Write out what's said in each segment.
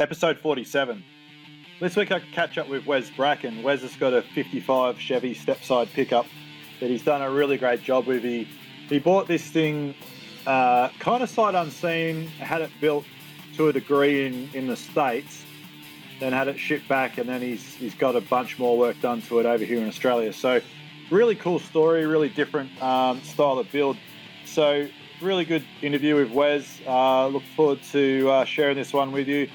Episode 47. This week I catch up with Wes Bracken. Wes has got a 55 Chevy stepside pickup that he's done a really great job with. He, he bought this thing uh, kind of sight unseen, had it built to a degree in, in the States, then had it shipped back, and then he's, he's got a bunch more work done to it over here in Australia. So, really cool story, really different um, style of build. So, really good interview with Wes. Uh, look forward to uh, sharing this one with you.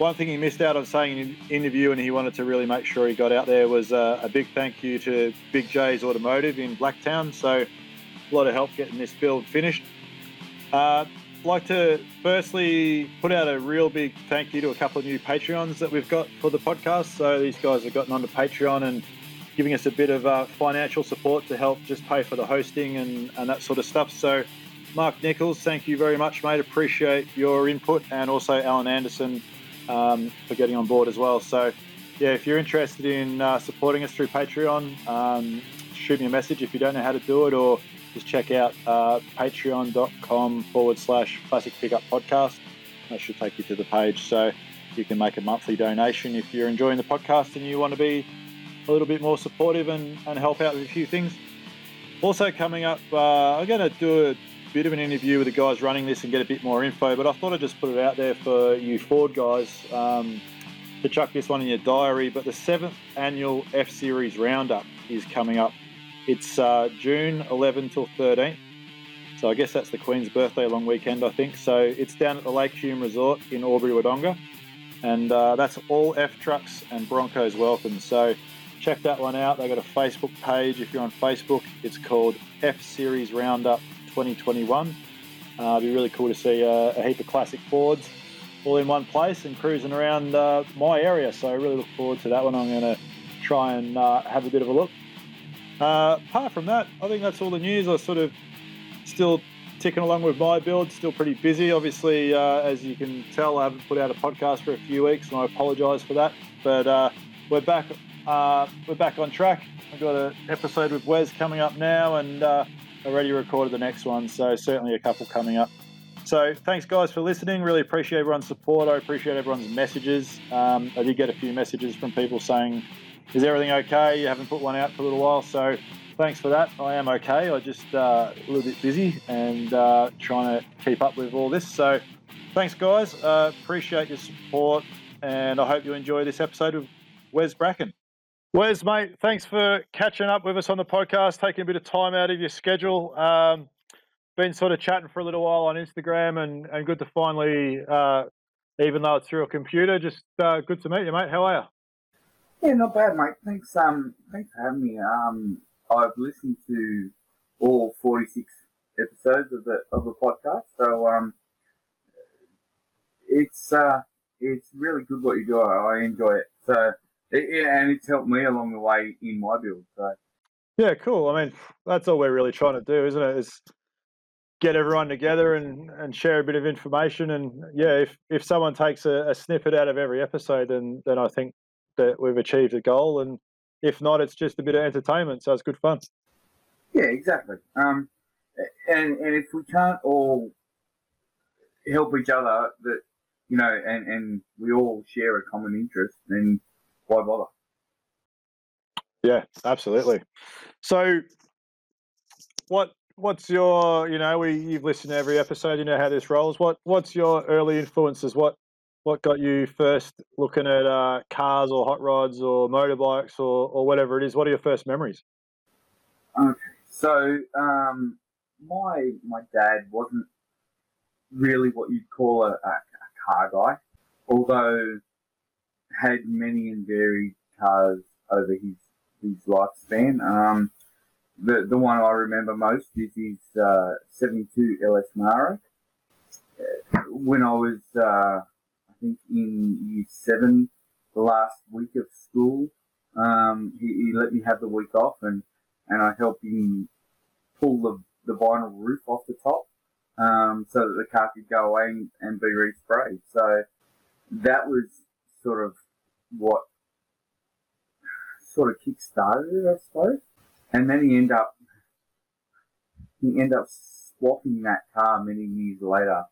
One thing he missed out on saying in the interview, and he wanted to really make sure he got out there, was uh, a big thank you to Big J's Automotive in Blacktown. So, a lot of help getting this build finished. Uh, like to firstly put out a real big thank you to a couple of new Patreons that we've got for the podcast. So, these guys have gotten onto Patreon and giving us a bit of uh, financial support to help just pay for the hosting and, and that sort of stuff. So, Mark Nichols, thank you very much, mate. Appreciate your input, and also Alan Anderson um, for getting on board as well. So, yeah, if you're interested in uh, supporting us through Patreon, um, shoot me a message if you don't know how to do it, or just check out uh, patreon.com forward slash classic pickup podcast. That should take you to the page. So, you can make a monthly donation if you're enjoying the podcast and you want to be a little bit more supportive and, and help out with a few things. Also, coming up, uh, I'm going to do a bit of an interview with the guys running this and get a bit more info, but I thought I'd just put it out there for you Ford guys um, to chuck this one in your diary. But the seventh annual F Series Roundup is coming up. It's uh, June 11 till 13. So I guess that's the Queen's birthday long weekend, I think. So it's down at the Lake Hume Resort in Albury Wodonga. And uh, that's all F trucks and Broncos welcome. So check that one out. They've got a Facebook page. If you're on Facebook, it's called F Series Roundup 2021. Uh, it'd be really cool to see a, a, heap of classic Fords all in one place and cruising around uh, my area. So I really look forward to that one. I'm going to try and uh, have a bit of a look. Uh, apart from that, I think that's all the news. I sort of still ticking along with my build, still pretty busy. Obviously, uh, as you can tell, I haven't put out a podcast for a few weeks, and I apologise for that. But uh, we're back. we're back on track. I've got an episode with Wes coming up now, and already recorded the next one, so certainly a couple coming up. So thanks, guys, for listening. Really appreciate everyone's support. I appreciate everyone's messages. Um, I did get a few messages from people saying, "Is everything okay? You haven't put one out for a little while." So thanks for that. I am okay. I just uh, a little bit busy and uh, trying to keep up with all this. So thanks, guys. Uh, appreciate your support, and I hope you enjoy this episode of Wes Bracken. Wes, mate, thanks for catching up with us on the podcast, taking a bit of time out of your schedule. Um, been sort of chatting for a little while on Instagram, and, and good to finally, uh, even though it's through a computer, just uh, good to meet you, mate. How are you? Yeah, not bad, mate. Thanks. Um, thanks for having me. Um, I've listened to all forty-six episodes of the of the podcast, so um, it's uh, it's really good what you do. I enjoy it. So it, and it's helped me along the way in my build. So yeah, cool. I mean, that's all we're really trying to do, isn't it? Is get everyone together and, and share a bit of information. And yeah, if, if someone takes a, a snippet out of every episode, then then I think that we've achieved a goal. And if not, it's just a bit of entertainment. So it's good fun. Yeah, exactly. Um, and and if we can't all help each other, that you know, and and we all share a common interest, then why bother? Yeah, absolutely. So, what what's your you know we you've listened to every episode, you know how this rolls. What what's your early influences? What what got you first looking at uh, cars or hot rods or motorbikes or, or whatever it is? What are your first memories? Okay, so um, my my dad wasn't really what you'd call a, a, a car guy, although had many and varied cars over his his lifespan. Um, the the one I remember most is his uh, 72 LS Monaro. When I was, uh, I think, in year seven, the last week of school, um, he, he let me have the week off, and and I helped him pull the the vinyl roof off the top, um, so that the car could go away and, and be resprayed. So that was sort of what sort of kick started it, I suppose. And then he end up he end up swapping that car many years later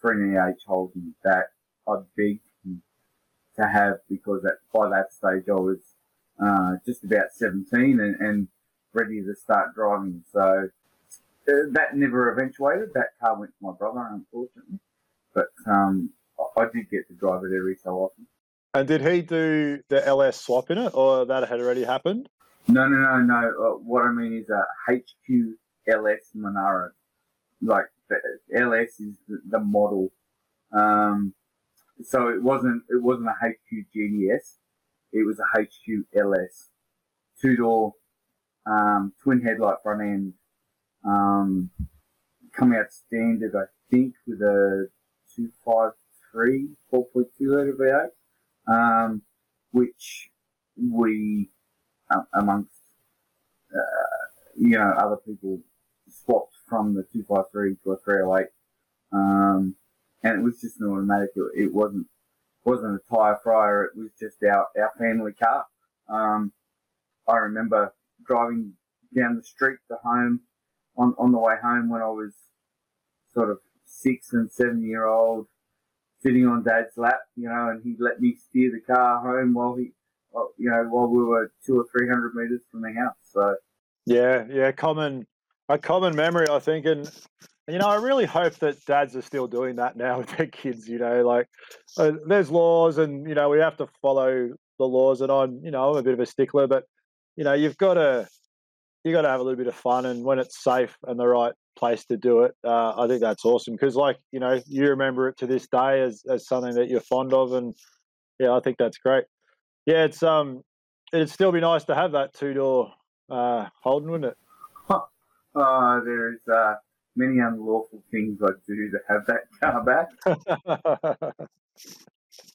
for an EH Holden that I begged him to have because at, by that stage I was uh, just about 17 and, and ready to start driving. So uh, that never eventuated. That car went to my brother, unfortunately. But um, I, I did get to drive it every so often. And did he do the LS swap in it, or that had already happened? No, no, no, no. Uh, what I mean is a HQ LS Monaro. Like the LS is the, the model. Um, so it wasn't it wasn't a HQ GTS. It was a HQ LS, two door, um, twin headlight front end, um, coming out standard. I think with a 253 4.2 liter V8 um, which we, uh, amongst uh, you know other people, swapped from the 253 to a 308, um, and it was just an automatic. It, it wasn't wasn't a tire fryer. It was just our our family car. Um, I remember driving down the street to home on on the way home when I was sort of six and seven year old sitting on Dad's lap, you know, and he let me steer the car home while he, you know, while we were two or three hundred meters from the house. So yeah, yeah, common a common memory, I think, and you know, I really hope that dads are still doing that now with their kids. You know, like uh, there's laws, and you know we have to follow the laws, and I'm, you know, I'm a bit of a stickler, but you know, you've got to you got to have a little bit of fun, and when it's safe and the right place to do it. Uh, I think that's awesome because, like you know, you remember it to this day as as something that you're fond of, and yeah, I think that's great. Yeah, it's um, it'd still be nice to have that two door uh, Holden, wouldn't it? Uh, there's uh, many unlawful things I do to have that car back.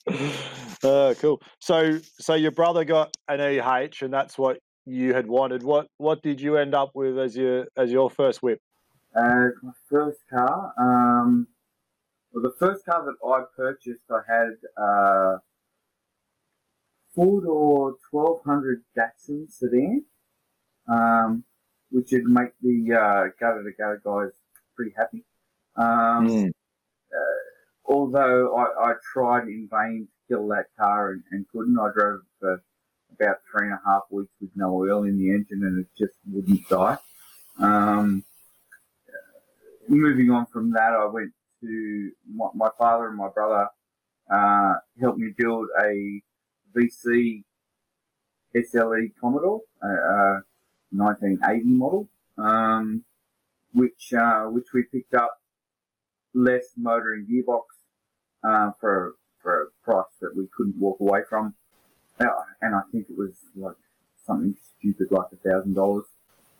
uh, cool. So, so your brother got an EH, and that's what you had wanted. What what did you end up with as your as your first whip? As my first car, um, well, the first car that I purchased, I had uh, four door 1200 Datsun sedan, um, which would make the uh, gutter to gutter guys pretty happy. Um, mm. uh, although I, I, tried in vain to kill that car and, and couldn't, I drove it for about three and a half weeks with no oil in the engine and it just wouldn't die. Um, moving on from that, I went to my, my father and my brother uh, helped me build a VC SLE Commodore, a, 1980 model, um, which uh, which we picked up less motor and gearbox uh, for for a price that we couldn't walk away from, and I think it was like something stupid like a thousand dollars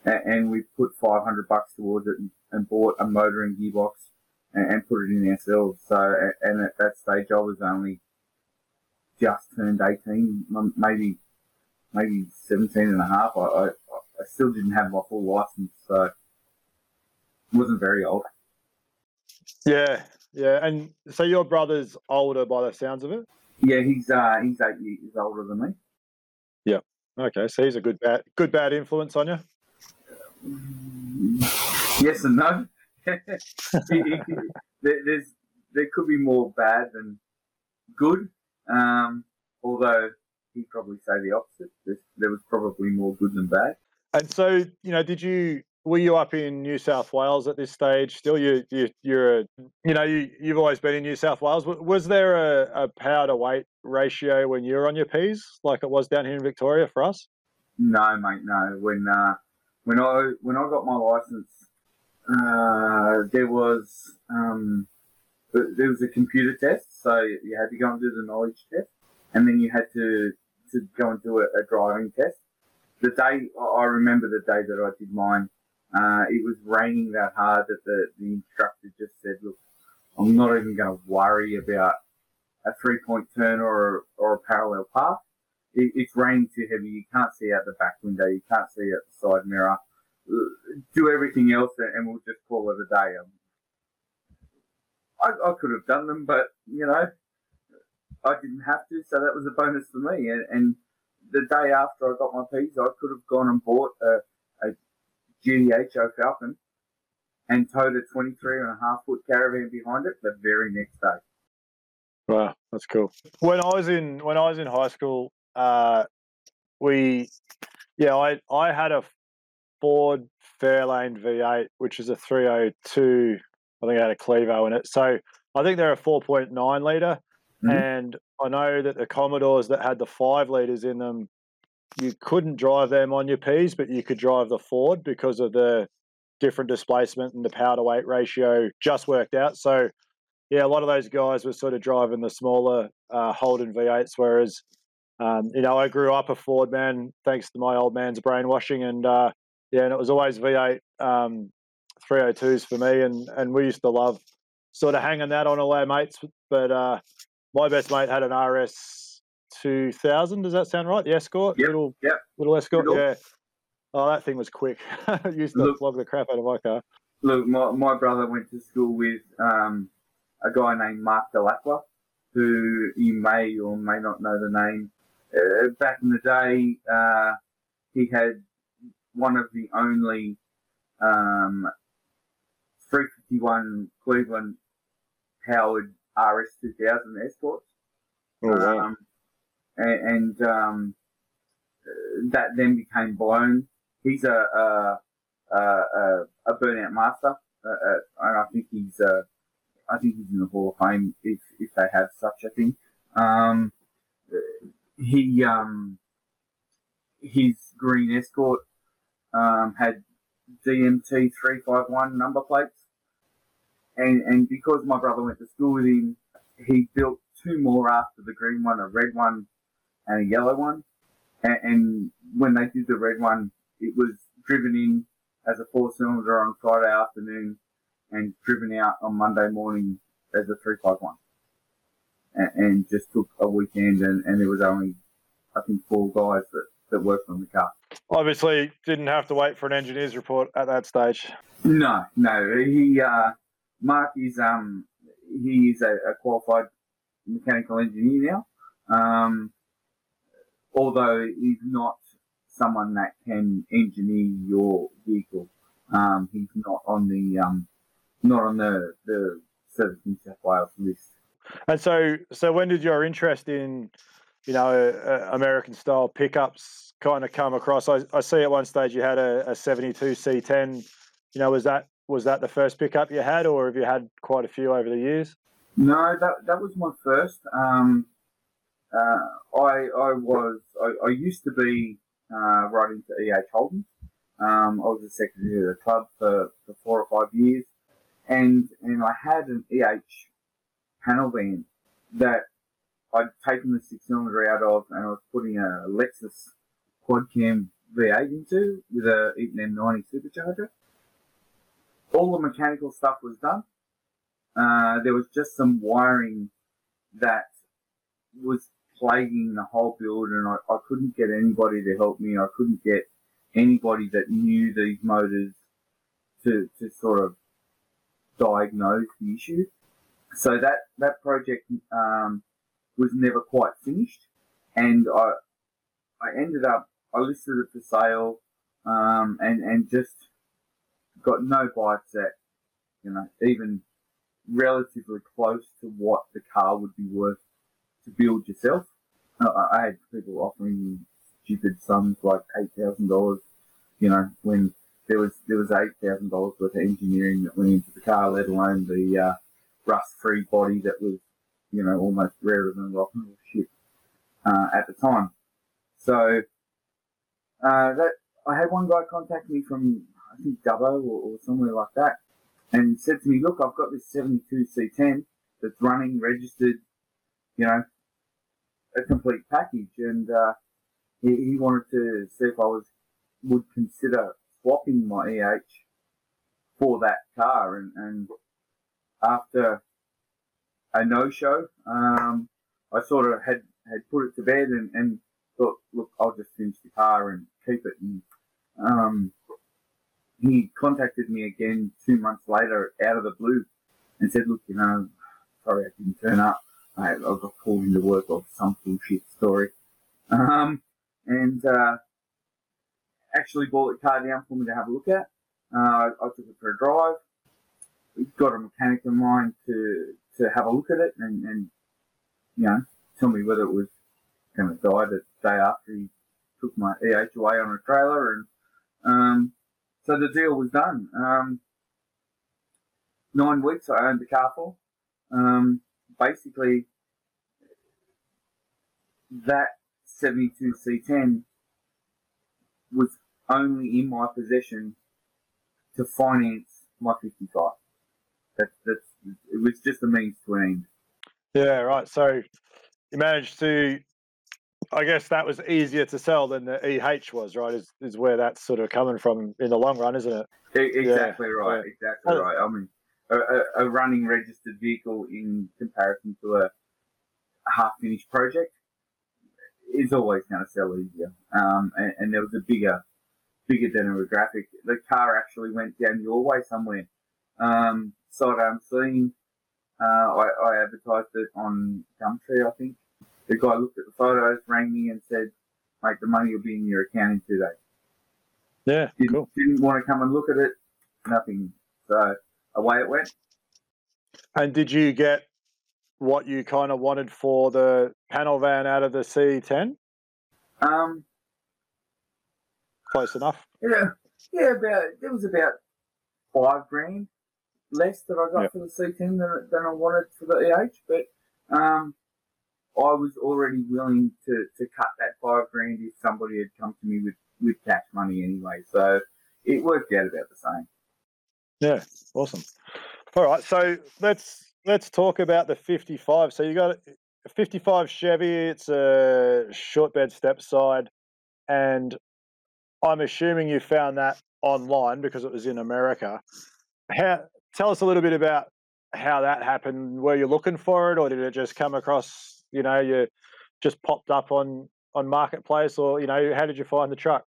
and we put 500 bucks towards it and, bought a motor and gearbox and, and, put it in ourselves. So, and at that stage, I was only just turned 18, maybe, maybe 17 and a half. I, I, I still didn't have my full license, so wasn't very old. Yeah, yeah. And so your brother's older by the sounds of it? Yeah, he's uh, he's eight years older than me. Yeah. Okay, so he's a good bad good bad influence on you. Yes and no. There's there could be more bad than good. Um, although he'd probably say the opposite. There's, there was probably more good than bad. And so, you know, did you were you up in New South Wales at this stage? Still, you, you you're a, you know you you've always been in New South Wales. Was there a, a power to weight ratio when you were on your P's like it was down here in Victoria for us? No, mate, no. When uh, when I when I got my license, uh, there was um, there was a computer test, so you had to go and do the knowledge test, and then you had to to go and do a, a driving test. The day I remember the day that I did mine, uh, it was raining that hard that the, the instructor just said, "Look, I'm not even going to worry about a three point turn or or a parallel path. It, it's raining too heavy. You can't see out the back window. You can't see out the side mirror. Do everything else, and we'll just call it a day." Um, I, I could have done them, but you know, I didn't have to, so that was a bonus for me. And, and the day after I got my P's, I could have gone and bought a, a GTHO Falcon and towed a 23 and a half foot caravan behind it the very next day. Wow, that's cool. When I was in when I was in high school, uh, we, yeah, I I had a Ford Fairlane V8, which is a 302. I think it had a Clevo in it. So I think they're a 4.9 liter, mm-hmm. and I know that the Commodores that had the five liters in them, you couldn't drive them on your P's, but you could drive the Ford because of the different displacement and the power to weight ratio just worked out. So, yeah, a lot of those guys were sort of driving the smaller uh, Holden V8s, whereas, um, you know, I grew up a Ford man thanks to my old man's brainwashing, and uh, yeah, and it was always V8 um, 302s for me, and and we used to love sort of hanging that on all our mates, but uh, my best mate had an RS 2000. Does that sound right? The Escort? Yep. Little, yep. little Escort? Little. Yeah. Oh, that thing was quick. used to look, flog the crap out of my car. Look, my, my brother went to school with um, a guy named Mark Delacqua, who you may or may not know the name. Uh, back in the day, uh, he had one of the only um, 351 Cleveland powered RS2000 escorts. Oh, wow. Um, and, and um, that then became blown. He's a a, a, a burnout master, uh, uh, and I think he's uh, I think he's in the Hall of Fame if if they have such a thing. Um, he um, his green escort um, had DMT three five one number plates and and because my brother went to school with him, he built two more after the green one, a red one and a yellow one. And, and when they did the red one, it was driven in as a four cylinder on Friday afternoon and driven out on Monday morning as a 351. And, and just took a weekend and, and there was only, I think, four guys that, that worked on the car. Obviously, didn't have to wait for an engineer's report at that stage. No, no. He, uh, Mark is um he is a, a qualified mechanical engineer now. Um, although he's not someone that can engineer your vehicle. Um, he's not on the um, not on the the Service New South Wales list. And so, so when did your interest in, you know, uh, American style pickups kind of come across? I, I see at one stage you had a, a 72 C10. You know, was that was that the first pickup you had, or have you had quite a few over the years? No, that that was my first. Um, uh, I I was I, I used to be uh, right into EH Holden. Um, I was the secretary of the club for, for four or five years, and and I had an EH panel van that I'd taken the six cylinder out of, and I was putting a Lexus quad cam V8 into with a Eaton M90 supercharger all the mechanical stuff was done. Uh, there was just some wiring that was plaguing the whole build, and I, I couldn't get anybody to help me. I couldn't get anybody that knew these motors to, to sort of diagnose the issue. So that, that project um, was never quite finished, and I I ended up I listed it for sale, um, and and just got no bites at, you know, even relatively close to what the car would be worth to build yourself. I had people offering me stupid sums like eight thousand dollars, you know, when there was there was eight thousand dollars worth of engineering that went into the car, let alone the uh, rust-free body that was, you know, almost rarer than rock and roll shit uh, at the time. So uh, that I had one guy contact me from I think Dubbo or, or somewhere like that, and said to me, "Look, I've got this 72 C10 that's running, registered, you know, a complete package." And uh, he, he wanted to see if I was would consider swapping my EH for that car. And, and after a no-show, um, I sort of had, had put it to bed and, and thought, look, I'll just finish the car and keep it. And um, he contacted me again two months later out of the blue and said, look, you know, sorry I didn't turn up. I, I got called into work of some bullshit story. Um, and uh, actually brought the car down for me to have a look at. Uh, I took it for a drive. Got a mechanic in mind to to have a look at it and, and you know tell me whether it was going to die the day after he took my EH away on a trailer and um, so the deal was done. Um, nine weeks I owned the car for. Um, basically, that 72 C10 was only in my possession to finance my 55. That, that's, it was just a means to an end. Yeah, right. So you managed to, I guess that was easier to sell than the EH was, right? Is, is where that's sort of coming from in the long run, isn't it? exactly yeah. right. Exactly right. I mean, a, a, running registered vehicle in comparison to a half finished project is always going to sell easier. Um, and, and, there was a bigger, bigger demographic. The car actually went down your way somewhere. Um, sight unseen. Uh, I, I advertised it on Gumtree, I think. The guy looked at the photos, rang me, and said, "Mate, the money will be in your account in two days." Yeah, didn't, cool. Didn't want to come and look at it. Nothing. So away it went. And did you get what you kind of wanted for the panel van out of the C10? Um, close enough. Yeah, yeah. About it was about five grand less that I got yep. for the C10 than, than I wanted for the EH, but um, I was already willing to, to cut that five grand if somebody had come to me with, with cash money anyway. So it worked out about the same. Yeah, awesome. All right, so let's let's talk about the 55. So you got a 55 Chevy. It's a short bed step side, and I'm assuming you found that online because it was in America. How, tell us a little bit about how that happened. Were you looking for it, or did it just come across? You know, you just popped up on on marketplace, or you know, how did you find the truck?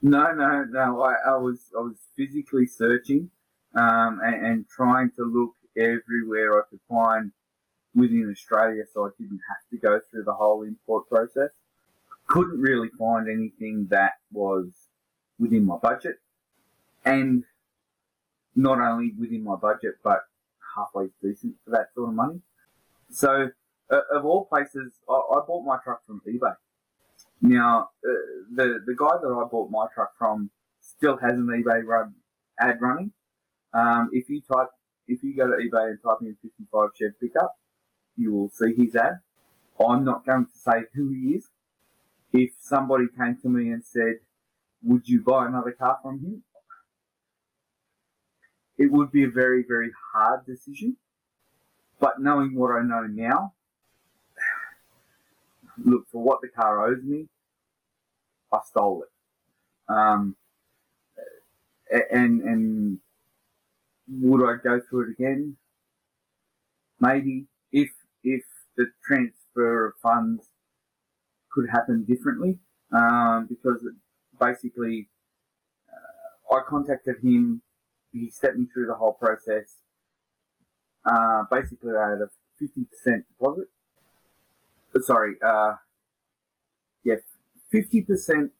No, no, no. I, I was I was physically searching um, and, and trying to look everywhere I could find within Australia, so I didn't have to go through the whole import process. Couldn't really find anything that was within my budget, and not only within my budget, but halfway decent for that sort of money. So, uh, of all places, I, I, bought my truck from eBay. Now, uh, the the guy that I bought my truck from still has an eBay run, ad running. Um, if you type if you go to eBay and type in 55 Chev pickup, you will see his ad. I'm not going to say who he is. If somebody came to me and said, would you buy another car from him? It would be a very, very hard decision. But knowing what I know now, look, for what the car owes me, I stole it. Um, and, and would I go through it again? Maybe if if the transfer of funds could happen differently, um, because basically uh, I contacted him. He stepped me through the whole process. Uh, basically, I had a fifty percent deposit. Uh, sorry, uh, yeah, fifty percent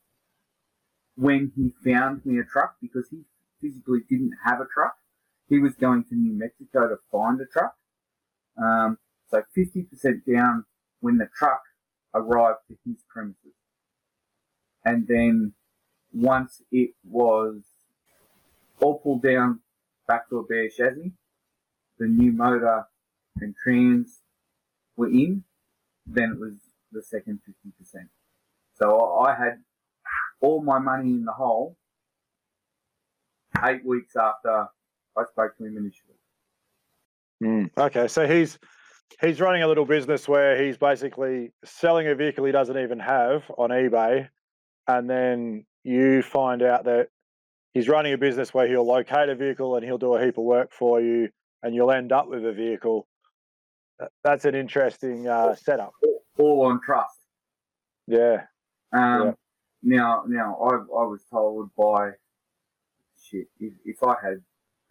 when he found me a truck because he physically didn't have a truck he was going to New Mexico to find a truck. Um, so 50% down when the truck arrived to his premises. And then once it was all pulled down back to a bare chassis. The new motor and trans were in. Then it was the second 50%. So I had all my money in the hole eight weeks after I spoke to him initially. Mm, okay, so he's he's running a little business where he's basically selling a vehicle he doesn't even have on eBay, and then you find out that he's running a business where he'll locate a vehicle and he'll do a heap of work for you, and you'll end up with a vehicle. That's an interesting uh, setup. All on trust. Yeah. Um, yeah. Now, now I, I was told by shit if, if I had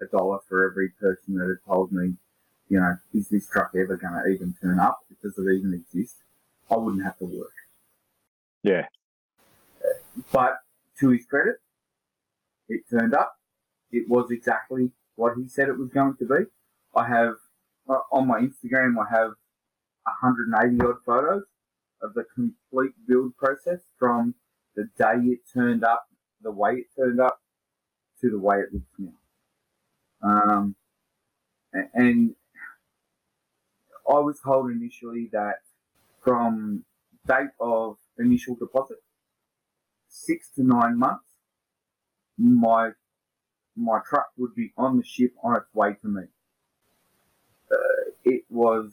a dollar for every person that had told me you know, is this truck ever going to even turn up? Does it even exist? I wouldn't have to work. Yeah. But to his credit, it turned up. It was exactly what he said it was going to be. I have uh, on my Instagram, I have 180 odd photos of the complete build process from the day it turned up, the way it turned up, to the way it looks now. Um, and I was told initially that from date of initial deposit, six to nine months, my my truck would be on the ship on its way to me. Uh, it was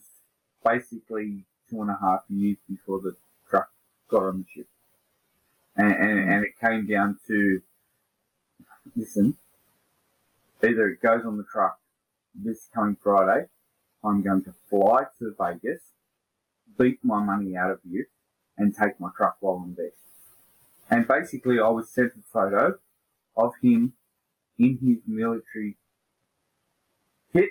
basically two and a half years before the truck got on the ship, and, and, and it came down to listen. Either it goes on the truck this coming Friday, I'm going to fly to Vegas, beat my money out of you, and take my truck while I'm there. And basically, I was sent a photo of him in his military kit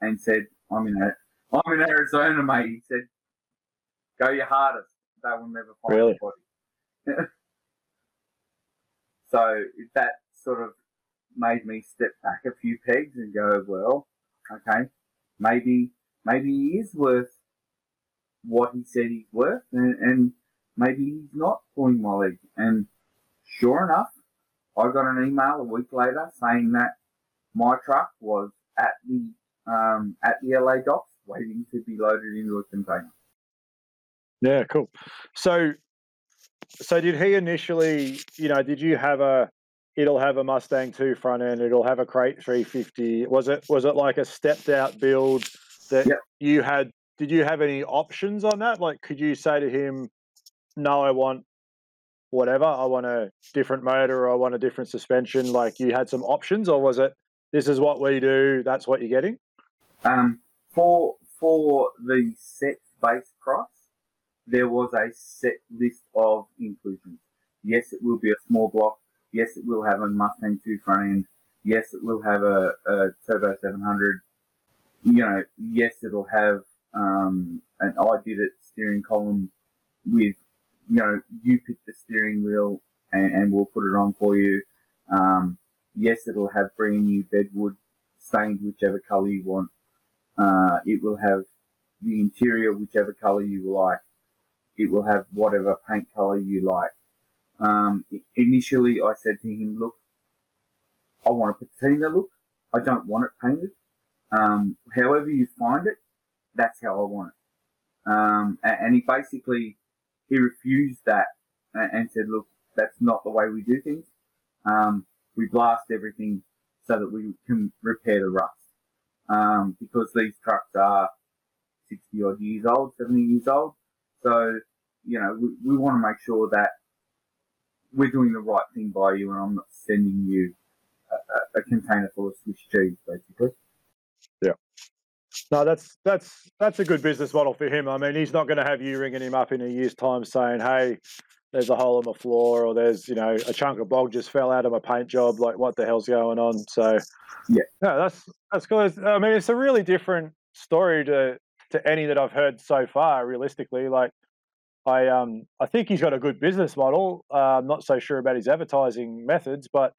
and said, I'm in, I'm in Arizona, mate. He said, go your hardest. They will never find really? body. so that sort of made me step back a few pegs and go, well, okay, maybe maybe he is worth what he said he's worth, and, and maybe he's not pulling my leg. And sure enough, I got an email a week later saying that my truck was at the um, at the LA docks waiting to be loaded into a container. Yeah, cool. So, so did he initially? You know, did you have a it'll have a Mustang 2 front end, it'll have a crate 350. Was it was it like a stepped out build that yep. you had did you have any options on that? Like could you say to him, No, I want whatever, I want a different motor or I want a different suspension, like you had some options or was it this is what we do, that's what you're getting? Um for for the set base price, there was a set list of inclusions. Yes, it will be a small block Yes, it will have a Mustang 2 front end. Yes, it will have a, a Turbo 700. You know, yes, it'll have um, an ididit steering column with, you know, you pick the steering wheel and, and we'll put it on for you. Um, yes, it'll have brand new bedwood stained whichever color you want. Uh, it will have the interior whichever color you like. It will have whatever paint color you like. Um, initially, I said to him, "Look, I want a patina look. I don't want it painted. Um, however you find it, that's how I want it." Um, and, and, he basically he refused that and, and, said, "Look, that's not the way we do things. Um, we blast everything so that we can repair the rust um, because these trucks are 60 odd years old, 70 years old. So, you know, we, we want to make sure that we're doing the right thing by you, and I'm not sending you a, a container full of Swiss cheese, basically. Yeah. No, that's that's that's a good business model for him. I mean, he's not going to have you ringing him up in a year's time saying, "Hey, there's a hole in the floor," or "There's you know a chunk of bog just fell out of my paint job." Like, what the hell's going on? So, yeah, no, that's that's cool. I mean, it's a really different story to to any that I've heard so far. Realistically, like I um I think he's got a good business model. Uh, I'm not so sure about his advertising methods, but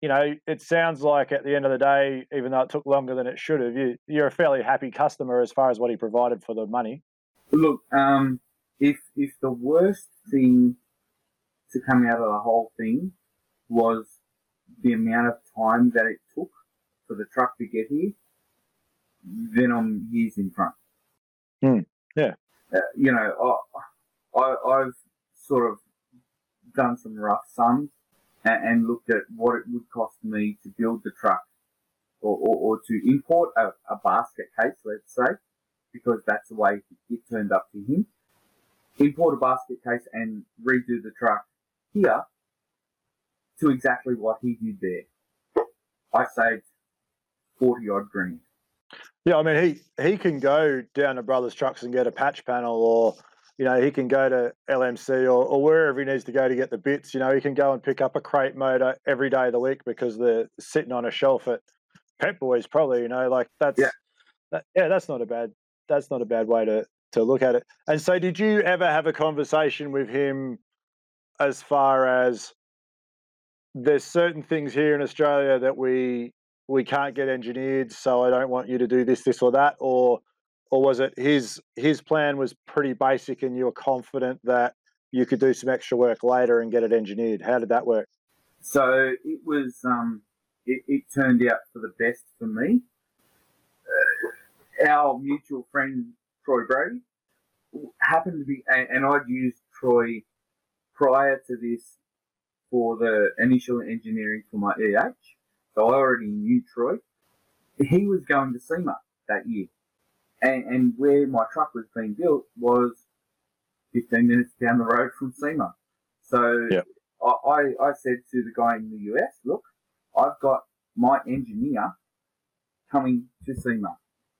you know, it sounds like at the end of the day, even though it took longer than it should have, you, you're a fairly happy customer as far as what he provided for the money. Look, um, if if the worst thing to come out of the whole thing was the amount of time that it took for the truck to get here, then I'm years in front. Hmm. Yeah. Uh, you know, I, I, I've sort of done some rough sums and, and looked at what it would cost me to build the truck or, or, or to import a, a basket case, let's say, because that's the way it turned up to him. Import a basket case and redo the truck here to exactly what he did there. I saved 40 odd grand. Yeah, I mean, he, he can go down to Brothers Trucks and get a patch panel, or, you know, he can go to LMC or, or wherever he needs to go to get the bits. You know, he can go and pick up a crate motor every day of the week because they're sitting on a shelf at Pep Boys, probably, you know, like that's, Yeah. that, yeah, that's not a bad, that's not a bad way to, to look at it. And so, did you ever have a conversation with him as far as there's certain things here in Australia that we we can't get engineered, so I don't want you to do this, this, or that, or or was it his his plan was pretty basic and you were confident that you could do some extra work later and get it engineered? How did that work? So it was, um, it, it turned out for the best for me. Uh, our mutual friend Troy Brady happened to be, and, I'd used Troy prior to this for the initial engineering for my EH. So I already knew Troy. He was going to SEMA that year. And, and where my truck was being built was 15 minutes down the road from SEMA. So Yep. I, I, I said to the guy in the US, look, I've got my engineer coming to SEMA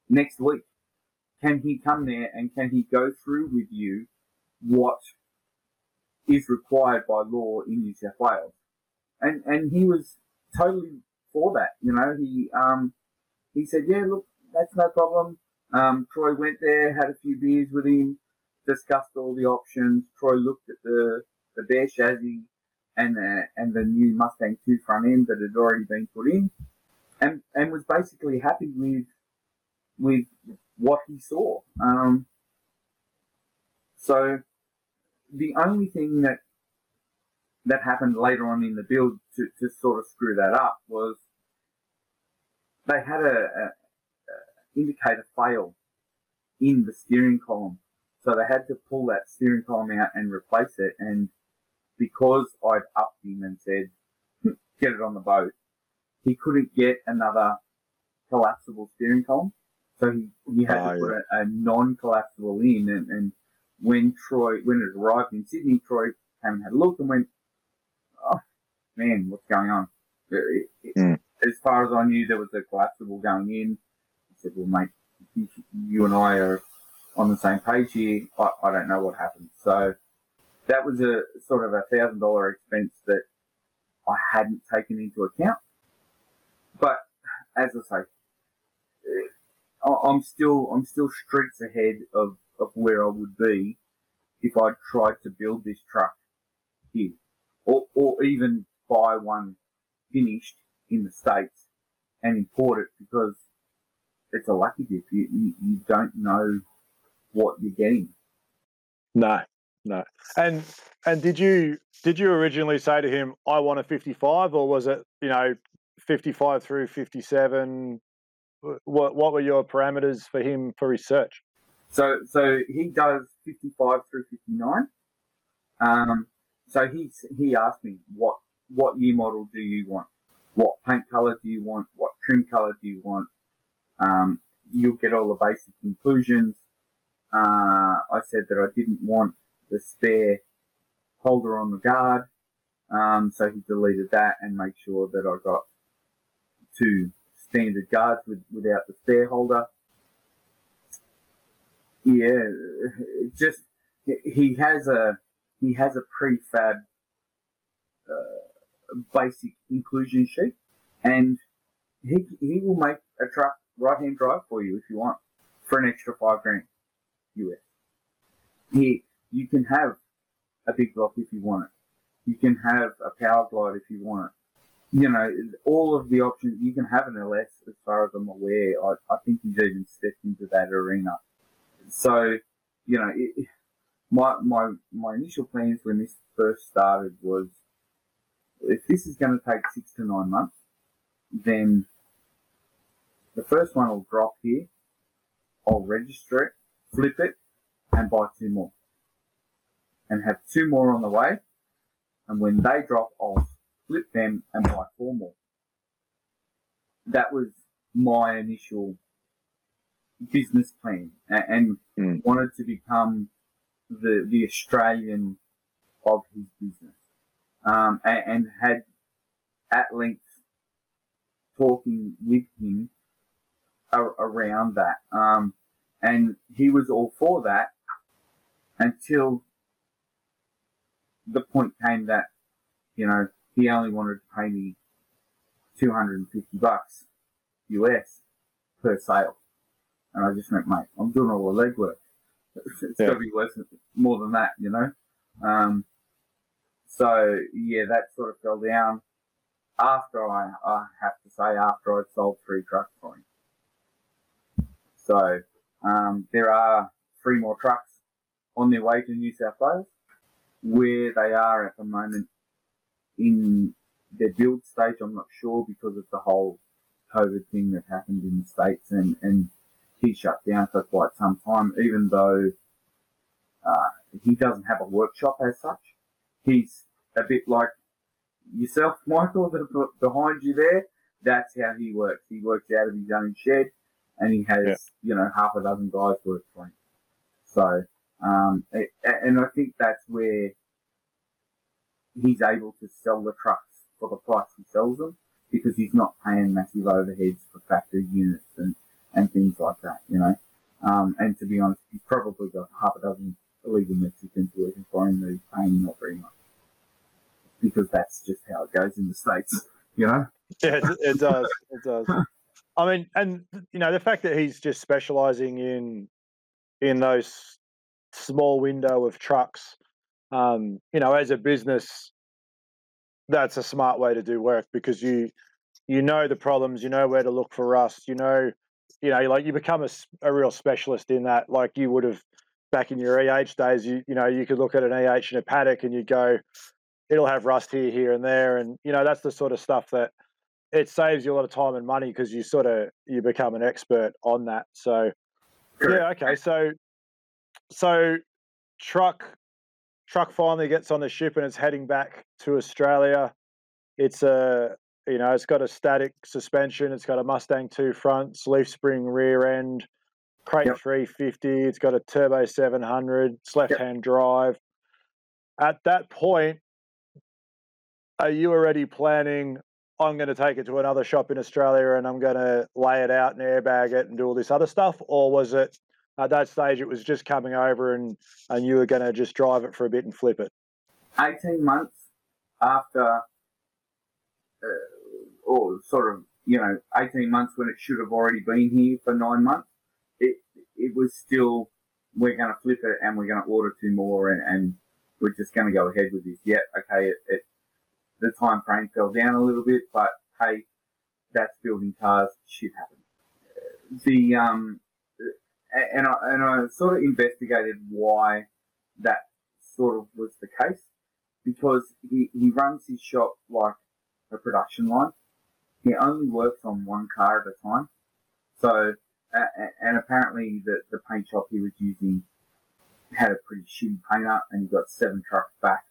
next week. Can he come there and can he go through with you what is required by law in New South Wales? And and he was totally for that. You know, he um he said, yeah, look, that's no problem. Um, Troy went there, had a few beers with him, discussed all the options. Troy looked at the the bare chassis and the and the new Mustang 2 front end that had already been put in, and and was basically happy with with what he saw. Um, so the only thing that that happened later on in the build to, to sort of screw that up was they had a indicator failed in the steering column, so they had to pull that steering column out and replace it. And because I'd upped him and said, "Hmm, get it on the boat, he couldn't get another collapsible steering column. So he, he had Ah, to put a, a non-collapsible in. And, and when Troy, when it arrived in Sydney, Troy came and had a look and went, oh, man, what's going on? It- it- Hmm. As far as I knew, there was a collapsible going in. Said, well, mate, you, and I are on the same page here. I, I don't know what happened. So that was a sort of a thousand dollar expense that I hadn't taken into account. But as I say, eh, I'm still I'm still streets ahead of, of where I would be if I tried to build this truck here, or or even buy one finished in the states and import it because it's a lucky dip. You, you, you don't know what you're getting. No, no. And and did you did you originally say to him, "I want a 55," or was it you know 55 through 57? What what were your parameters for him for research? So so he does 55 through 59. Um, so he he asked me what what year model do you want? What paint color do you want? What trim color do you want? Um, you'll get all the basic inclusions. Uh, I said that I didn't want the spare holder on the guard. Um, so he deleted that and made sure that I got two standard guards with, without the spare holder. Yeah, just he has a he has a prefab uh, basic inclusion sheet, and he he will make a truck right hand drive for you if you want for an extra five grand US. He you can have a big block if you want it. You can have a power glide if you want it. You know, all of the options. You can have an LS as far as I'm aware. I, I think he's even stepped into that arena. So, you know, it, my, my, my initial plans when this first started was if this is going to take six to nine months, then the first one will drop here. I'll register it, flip it, and buy two more. And have two more on the way. And when they drop, I'll flip them and buy four more. That was my initial business plan a- and Mm. wanted to become the, the Australian of his business. Um, and, and had at length talking with him around that. Um, and he was all for that until the point came that, you know, he only wanted to pay me 250 bucks US per sale. And I just went, mate, I'm doing all the legwork. It's Yeah. got to be worth more than that, you know? Um, so, yeah, that sort of fell down after I, I have to say, after I'd sold three trucks for him. So, um, there are three more trucks on their way to New South Wales. Where they are at the moment in their build stage, I'm not sure because of the whole COVID thing that happened in the States and, and he shut down for quite some time, even though uh, he doesn't have a workshop as such. He's a bit like yourself, Michael, the- behind you there. That's how he works. He works out of his own shed and he has, Yeah. you know, half a dozen guys work for him. So, um, it, and I think that's where he's able to sell the trucks for the price he sells them because he's not paying massive overheads for factory units and, and things like that, you know. Um, and to be honest, he's probably got half a dozen illegal Mexicans working for him that he's paying not very much. Because that's just how it goes in the States, you know? Yeah, it, it does. It does. I mean, and you know, the fact that he's just specialising in in those small window of trucks, um, you know, as a business, that's a smart way to do work because you you know the problems, you know where to look for rust, you know, you know, like you become a, a real specialist in that. Like you would have back in your EH days, you you know, you could look at an EH in a paddock and you go, it'll have rust here, here, and there, and you know, that's the sort of stuff that it saves you a lot of time and money because you sort of you become an expert on that. So yeah, okay. So so truck truck finally gets on the ship and it's heading back to Australia. It's a you know it's got a static suspension. It's got a Mustang two fronts, leaf spring rear end, crate Yep. 350. It's got a turbo 700. It's left hand drive. At that point, are you already planning? I'm going to take it to another shop in Australia and I'm going to lay it out and airbag it and do all this other stuff, or was it at that stage it was just coming over and and you were going to just drive it for a bit and flip it? 18 months after, uh, or sort of, you know, 18 months when it should have already been here for nine months, it, it was still, we're going to flip it and we're going to order two more and, and we're just going to go ahead with this. Yeah, okay, it, it, the time frame fell down a little bit, but hey, that's building cars, shit happens. The, um, and I, and I sort of investigated why that sort of was the case because he, he runs his shop like a production line. He only works on one car at a time. So, and apparently the, the paint shop he was using had a pretty shitty painter and he got seven trucks back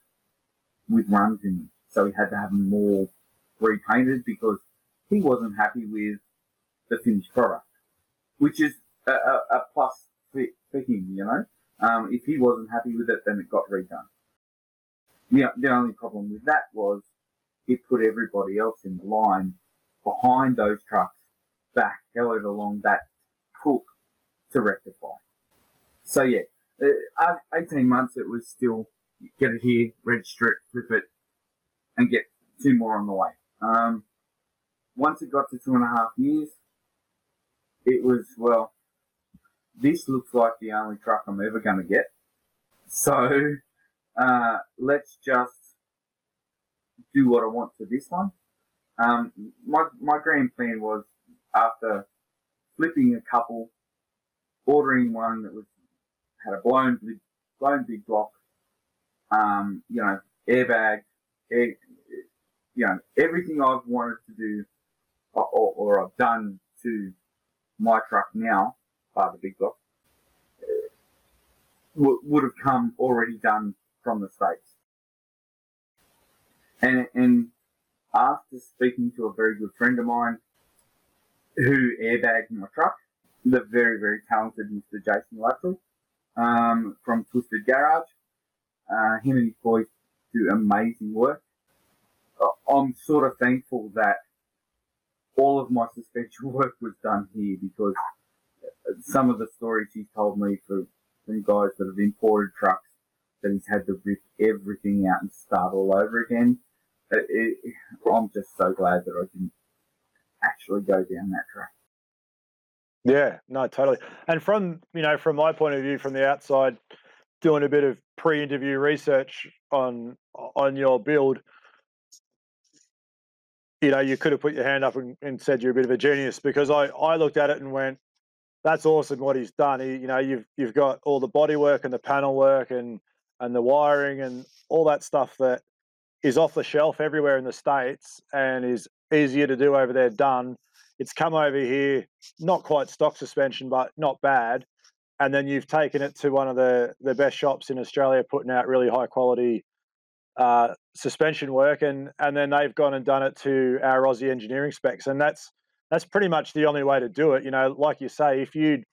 with runs in them. So he had to have them all repainted because he wasn't happy with the finished product, which is a, a, a plus for, for him, you know. Um, if he wasn't happy with it, then it got redone. The, only problem with that was it put everybody else in the line behind those trucks back held along that hook to rectify. So yeah, uh, 18 months it was still get it here, register it, flip it, and get two more on the way. Um, once it got to two and a half years, it was, well, this looks like the only truck I'm ever going to get. So, uh, let's just do what I want to this one. Um, my, my grand plan was after flipping a couple, ordering one that was, had a blown, blown big block, um, you know, airbag, air, you know, everything I've wanted to do or, or, I've done to my truck now, by the big block, uh, would, would have come already done from the States. And, and after speaking to a very good friend of mine who airbagged my truck, the very, very talented Mr. Jason Luttrell um, from Twisted Garage, uh, him and his boys do amazing work. Uh, I'm sort of thankful that all of my suspension work was done here because some of the stories he's told me for, from guys that have imported trucks that he's had to rip everything out and start all over again. It, it, I'm just so glad that I didn't actually go down that track. Yeah, no, totally. And from you know, from my point of view, from the outside, doing a bit of pre-interview research on on your build, you know, you could have put your hand up and, and said you're a bit of a genius because I I looked at it and went, that's awesome what he's done. He, you know, you've you've got all the body work and the panel work and and the wiring and all that stuff that is off the shelf everywhere in the states and is easier to do over there done it's come over here, not quite stock suspension, but not bad. And then you've taken it to one of the, the best shops in Australia, putting out really high quality uh, suspension work, and and then they've gone and done it to our Aussie engineering specs, and that's that's pretty much the only way to do it. You know, like you say, if you'd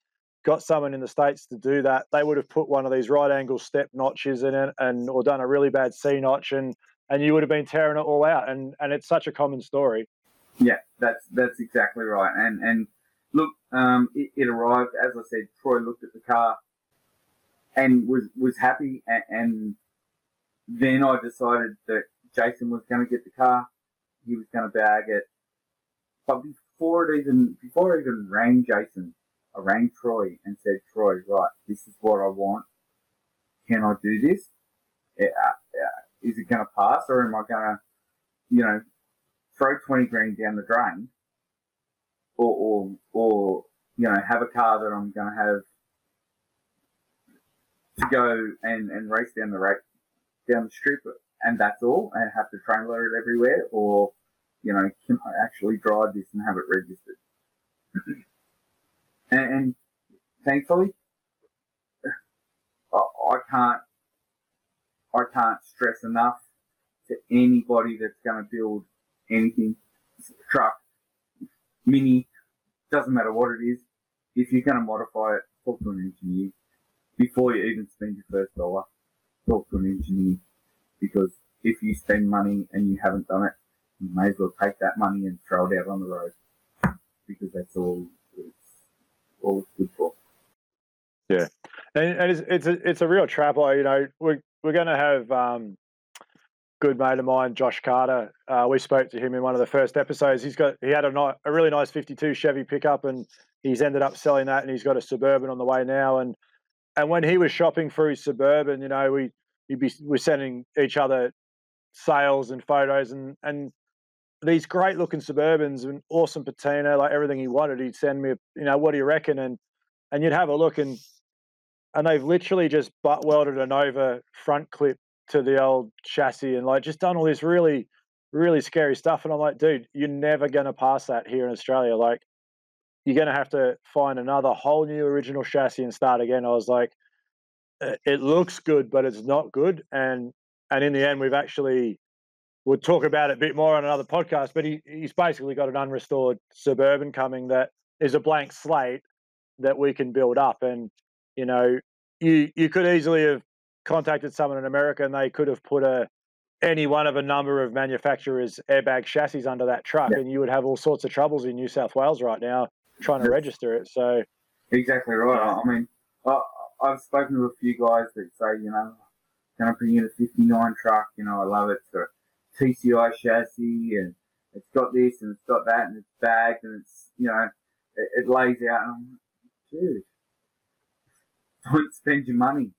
got someone in the states to do that, they would have put one of these right angle step notches in it, and or done a really bad C notch, and and you would have been tearing it all out. And and it's such a common story. Yeah, that's that's exactly right. And and look, um, it, it, arrived as I said. Troy looked at the car and was was happy. And, and then I decided that Jason was going to get the car. He was going to bag it. But before it even before I even rang Jason, I rang Troy and said, Troy, right, this is what I want. Can I do this? Uh, uh, is it going to pass, or am I going to, you know, throw 20 grand down the drain or, or, or you know, have a car that I'm going to have to go and, and race down the race, down the strip and that's all and have to train load it everywhere or, you know, can I actually drive this and have it registered? and, and, thankfully, I, I can't, I can't stress enough to anybody that's going to build anything, truck, mini, doesn't matter what it is. If you're going to modify it, talk to an engineer before you even spend your first dollar. Talk to an engineer because if you spend money and you haven't done it, you may as well take that money and throw it out on the road because that's all it's all it's good for. Yeah, and, and it's it's a, it's a real trap. You know, we're we're going to have um, good mate of mine, Josh Carter. Uh, we spoke to him in one of the first episodes. He's got he had a, ni- a really nice '52 Chevy pickup, and he's ended up selling that, and he's got a suburban on the way now. And and when he was shopping for his suburban, you know, we he'd be we're sending each other sales and photos, and and these great looking Suburbans and awesome patina, like everything he wanted. He'd send me, you know, what do you reckon? And and you'd have a look, and and they've literally just butt welded an over front clip to the old chassis and like just done all this really, really scary stuff. And I'm like, dude, you're never going to pass that here in Australia. Like, you're going to have to find another whole new original chassis and start again. I was like, it looks good, but it's not good. And and in the end, we've actually we'll talk about it a bit more on another podcast. But he, he's basically got an unrestored suburban coming that is a blank slate that we can build up. And you know, you you could easily have contacted someone in America and they could have put a any one of a number of manufacturers airbag chassis under that truck yeah. and you would have all sorts of troubles in New South Wales right now trying to register it. So exactly right. I mean, I, have spoken to a few guys that say, you know, can I bring in a 59 truck? You know, I love it. It's a TCI chassis and it's got this and it's got that and it's bagged and it's, you know, it, it lays out. And I'm like, dude, don't spend your money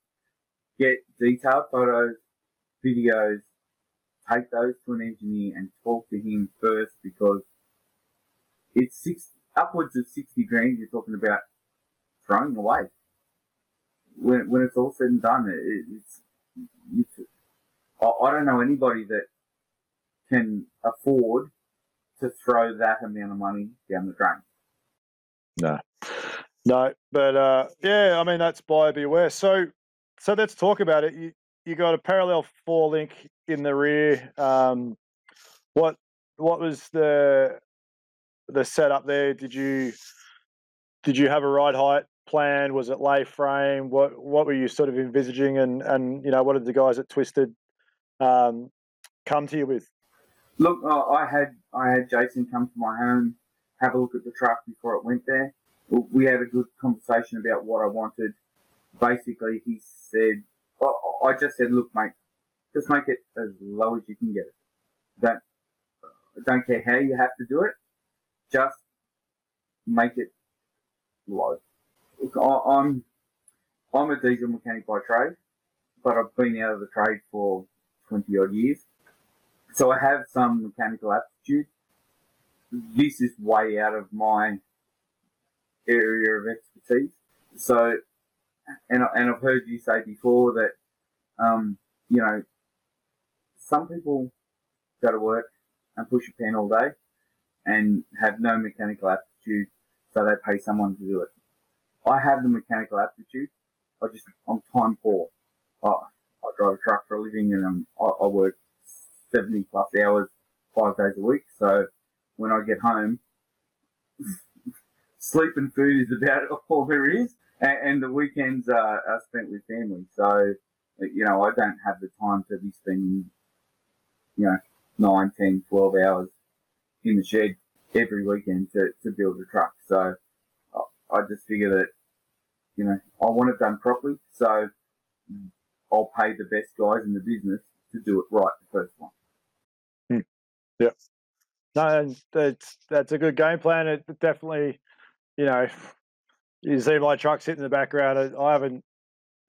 get detailed photos, videos, take those to an engineer and talk to him first because it's six upwards of sixty grand you're talking about throwing away. When when it's all said and done, it, it's, it's I, I don't know anybody that can afford to throw that amount of money down the drain. No, no, but uh, yeah, I mean that's buyer beware. So, so let's talk about it. You you got a parallel four link in the rear. Um, what what was the the setup there? Did you did you have a ride height plan? Was it lay frame? What what were you sort of envisaging? And and you know what did the guys at Twisted um, come to you with? Look, uh, I had I had Jason come to my home, have a look at the truck before it went there. We had a good conversation about what I wanted. Basically, he said, I just said, look, mate, just make it as low as you can get it. Don't uh, don't care how you have to do it. Just make it low. Look, I, I'm I'm a diesel mechanic by trade, but I've been out of the trade for twenty odd years. So I have some mechanical aptitude. This is way out of my area of expertise. So, and, and I've heard you say before that, um, you know, some people go to work and push a pen all day and have no mechanical aptitude, so they pay someone to do it. I have the mechanical aptitude. I just, I'm time poor. I, I drive a truck for a living and um, I, I work 70 plus hours, five days a week. So when I get home, sleep and food is about all there is. And, and the weekends are, are spent with family. So, you know, I don't have the time to be spending, you know, 9, 10, 12 hours in the shed every weekend to, to build a truck. So I just figure that, you know, I want it done properly. So I'll pay the best guys in the business to do it right the first one. Hmm. Yeah. No, that's that's a good game plan. It definitely, you know, you see my truck sitting in the background. I haven't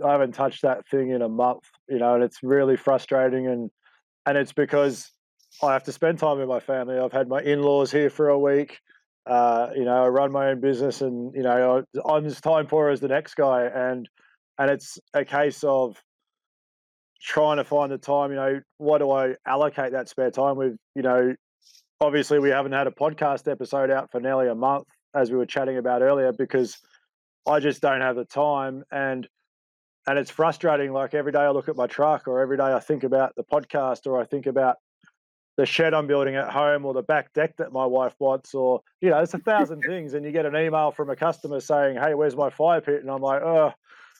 I haven't touched that thing in a month, you know, and it's really frustrating and and it's because I have to spend time with my family. I've had my in-laws here for a week. Uh, you know, I run my own business, and you know, I'm as time poor as the next guy, and and it's a case of trying to find the time, you know, what do I allocate that spare time with? You know, obviously we haven't had a podcast episode out for nearly a month, as we were chatting about earlier, because I just don't have the time and and it's frustrating. Like every day I look at my truck or every day I think about the podcast or I think about the shed I'm building at home or the back deck that my wife wants or you know, there's a thousand things and you get an email from a customer saying, Hey, where's my fire pit? And I'm like, oh,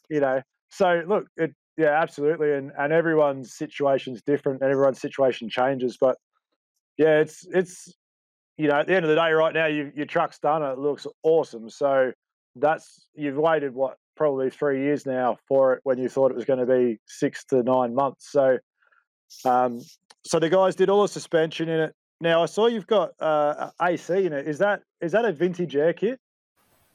you know. So look, it yeah, absolutely. And and everyone's situation's different and everyone's situation changes. But yeah, it's it's you know, at the end of the day, right now, you, your truck's done. It looks awesome. So that's you've waited what probably three years now for it when you thought it was going to be six to nine months. So, um, so the guys did all the suspension in it. Now I saw you've got uh, AC in it. Is that is that a vintage air kit?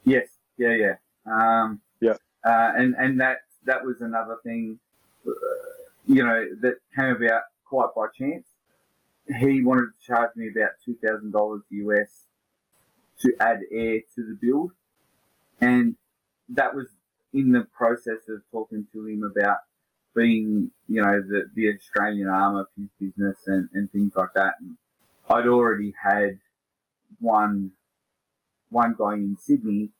Yes. Yeah. Yeah. Um, yeah. Uh, and and that that was another thing, uh, you know, that came about quite by chance. He wanted to charge me about two thousand dollars US to add air to the build, and that was in the process of talking to him about being, you know, the, the Australian arm of his business and, and things like that. And I'd already had one one guy in Sydney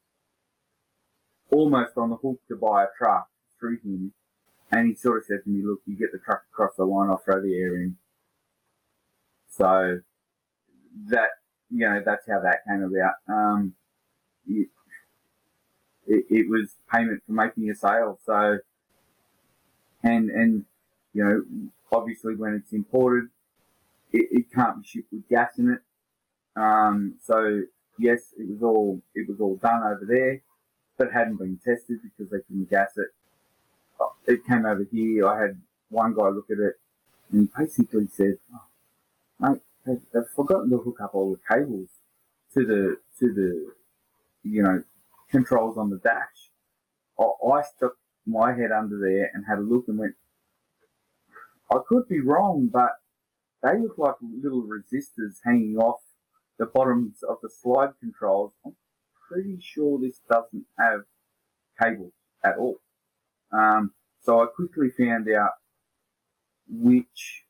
almost on the hook to buy a truck through him, and he sort of said to me, "Look, you get the truck across the line, I'll throw the air in." So that you know, that's how that came about. Um, it, it, was payment for making a sale. So, and and you know, obviously when it's imported, it, it can't be shipped with gas in it. Um, so yes, it was all it was all done over there, but hadn't been tested because they couldn't gas it it came over here. I had one guy look at it, and he basically said, oh, "Mate, they've, they've forgotten to hook up all the cables to the to the you know controls on the dash." I, I stuck my head under there and had a look and went, "I could be wrong, but they look like little resistors hanging off the bottoms of the slide controls. I'm pretty sure this doesn't have cables at all." Um, so I quickly found out which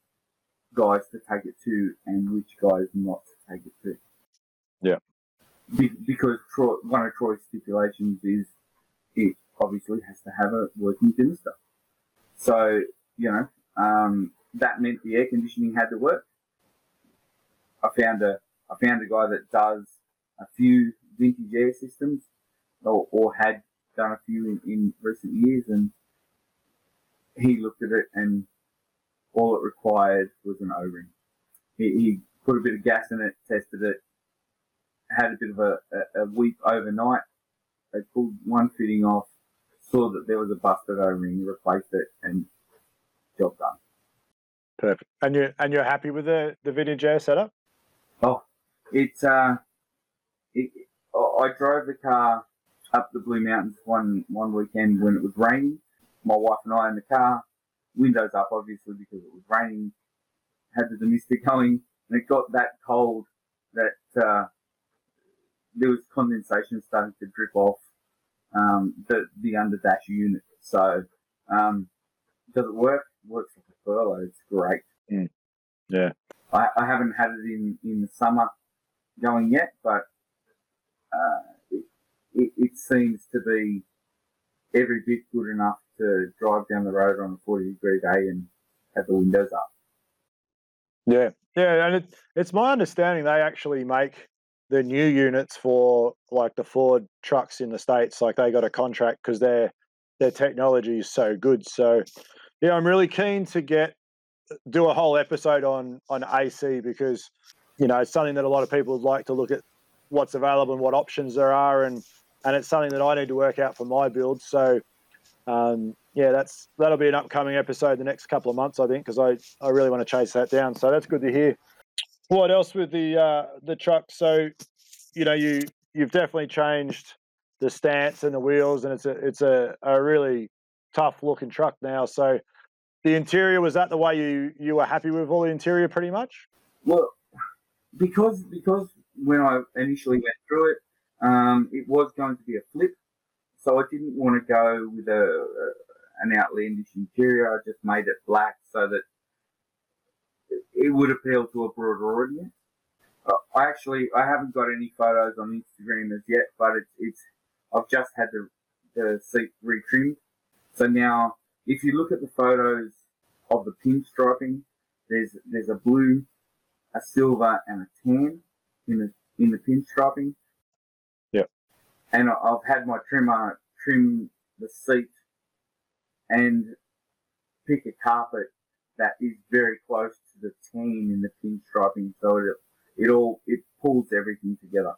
guys to take it to and which guys not to take it to. Yeah. Be- because Troy, one of Troy's stipulations is it obviously has to have a working demister. So, you know, um, that meant the air conditioning had to work. I found a I found a guy that does a few vintage air systems, or, or had done a few in, in recent years, and he looked at it, and all it required was an O-ring. He, he put a bit of gas in it, tested it, had a bit of a, a, a weep overnight. They pulled one fitting off, saw that there was a busted O-ring, replaced it, and job done. Perfect. And you and you're happy with the the vintage air setup? Oh, it's uh, it, I drove the car up the Blue Mountains one one weekend when it was raining. My wife and I in the car, windows up obviously because it was raining. Had the domestic going, and it got that cold that uh, there was condensation starting to drip off um, the the under dash unit. So, um, does it work? Works like a furlough. It's great. Mm. Yeah. I, I haven't had it in, in the summer going yet, but uh, it, it, it seems to be every bit good enough to drive down the road on a 40 degree day and have the windows up. Yeah, yeah, and it, it's my understanding they actually make the new units for like the Ford trucks in the states. Like they got a contract because their their technology is so good. So yeah, I'm really keen to get do a whole episode on on AC because you know it's something that a lot of people would like to look at what's available and what options there are, and and it's something that I need to work out for my build. So um, yeah, that's that'll be an upcoming episode the next couple of months, I think, because I I really want to chase that down. So that's good to hear. What else with the uh, the truck? So you know you you've definitely changed the stance and the wheels, and it's a it's a, a really tough looking truck now. So the interior was that the way you you were happy with all the interior pretty much? Well, because because when I initially went through it, um, it was going to be a flip, so I didn't want to go with a, a an outlandish interior. I just made it black so that it would appeal to a broader audience. Uh, I actually I haven't got any photos on Instagram as yet, but it's it's I've just had the the seat retrimmed, so now if you look at the photos of the pinstriping, there's there's a blue, a silver, and a tan in the in the pinstriping. Yep. And I've had my trimmer trim the seat and pick a carpet that is very close the team in the pinstriping, so it it all it pulls everything together.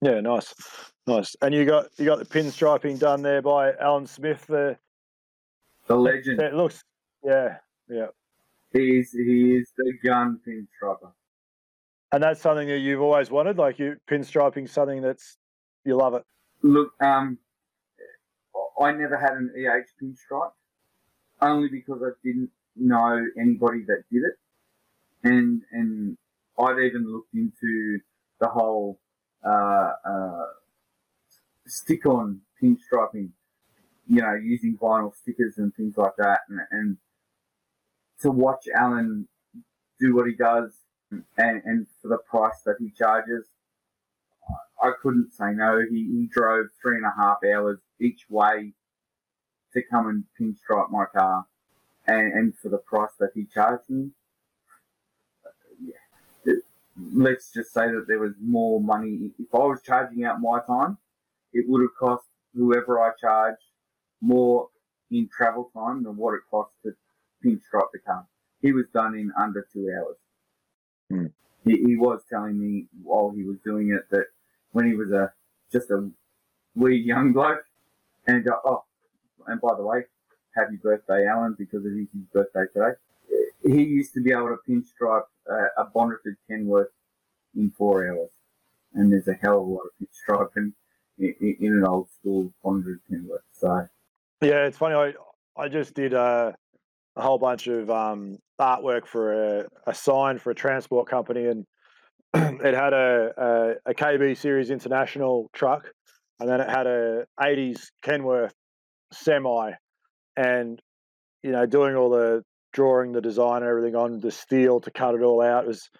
Yeah, nice, nice. And you got you got the pinstriping done there by Alan Smith, the the legend. It looks, yeah, yeah. He is he is the gun pinstriper. And that's something that you've always wanted, like you pinstriping something that's you love it. Look, um, I never had an EH pinstripe, only because I didn't know anybody that did it, and and I'd even looked into the whole uh, uh, stick-on pinstriping, you know, using vinyl stickers and things like that, and, and to watch Alan do what he does, and, and for the price that he charges, I couldn't say no. He, he drove three and a half hours each way to come and pinstripe my car, and, and for the price that he charged me, yeah, let's just say that there was more money. If I was charging out my time, it would have cost whoever I charged more in travel time than what it cost to pinstripe the car. He was done in under two hours. Hmm. He, he was telling me while he was doing it that when he was a just a wee young bloke, and go, oh, and by the way, happy birthday, Alan, because it is his birthday today. He used to be able to pinstripe uh, a bonneted Kenworth in four hours, and there's a hell of a lot of pinstriping in, in, in an old school bonneted Kenworth. So yeah, it's funny. I I just did a, a whole bunch of um, artwork for a, a sign for a transport company, and it had a, a, a KB Series International truck, and then it had a 80s Kenworth semi, and you know doing all the drawing the design and everything on the steel to cut it all out. Was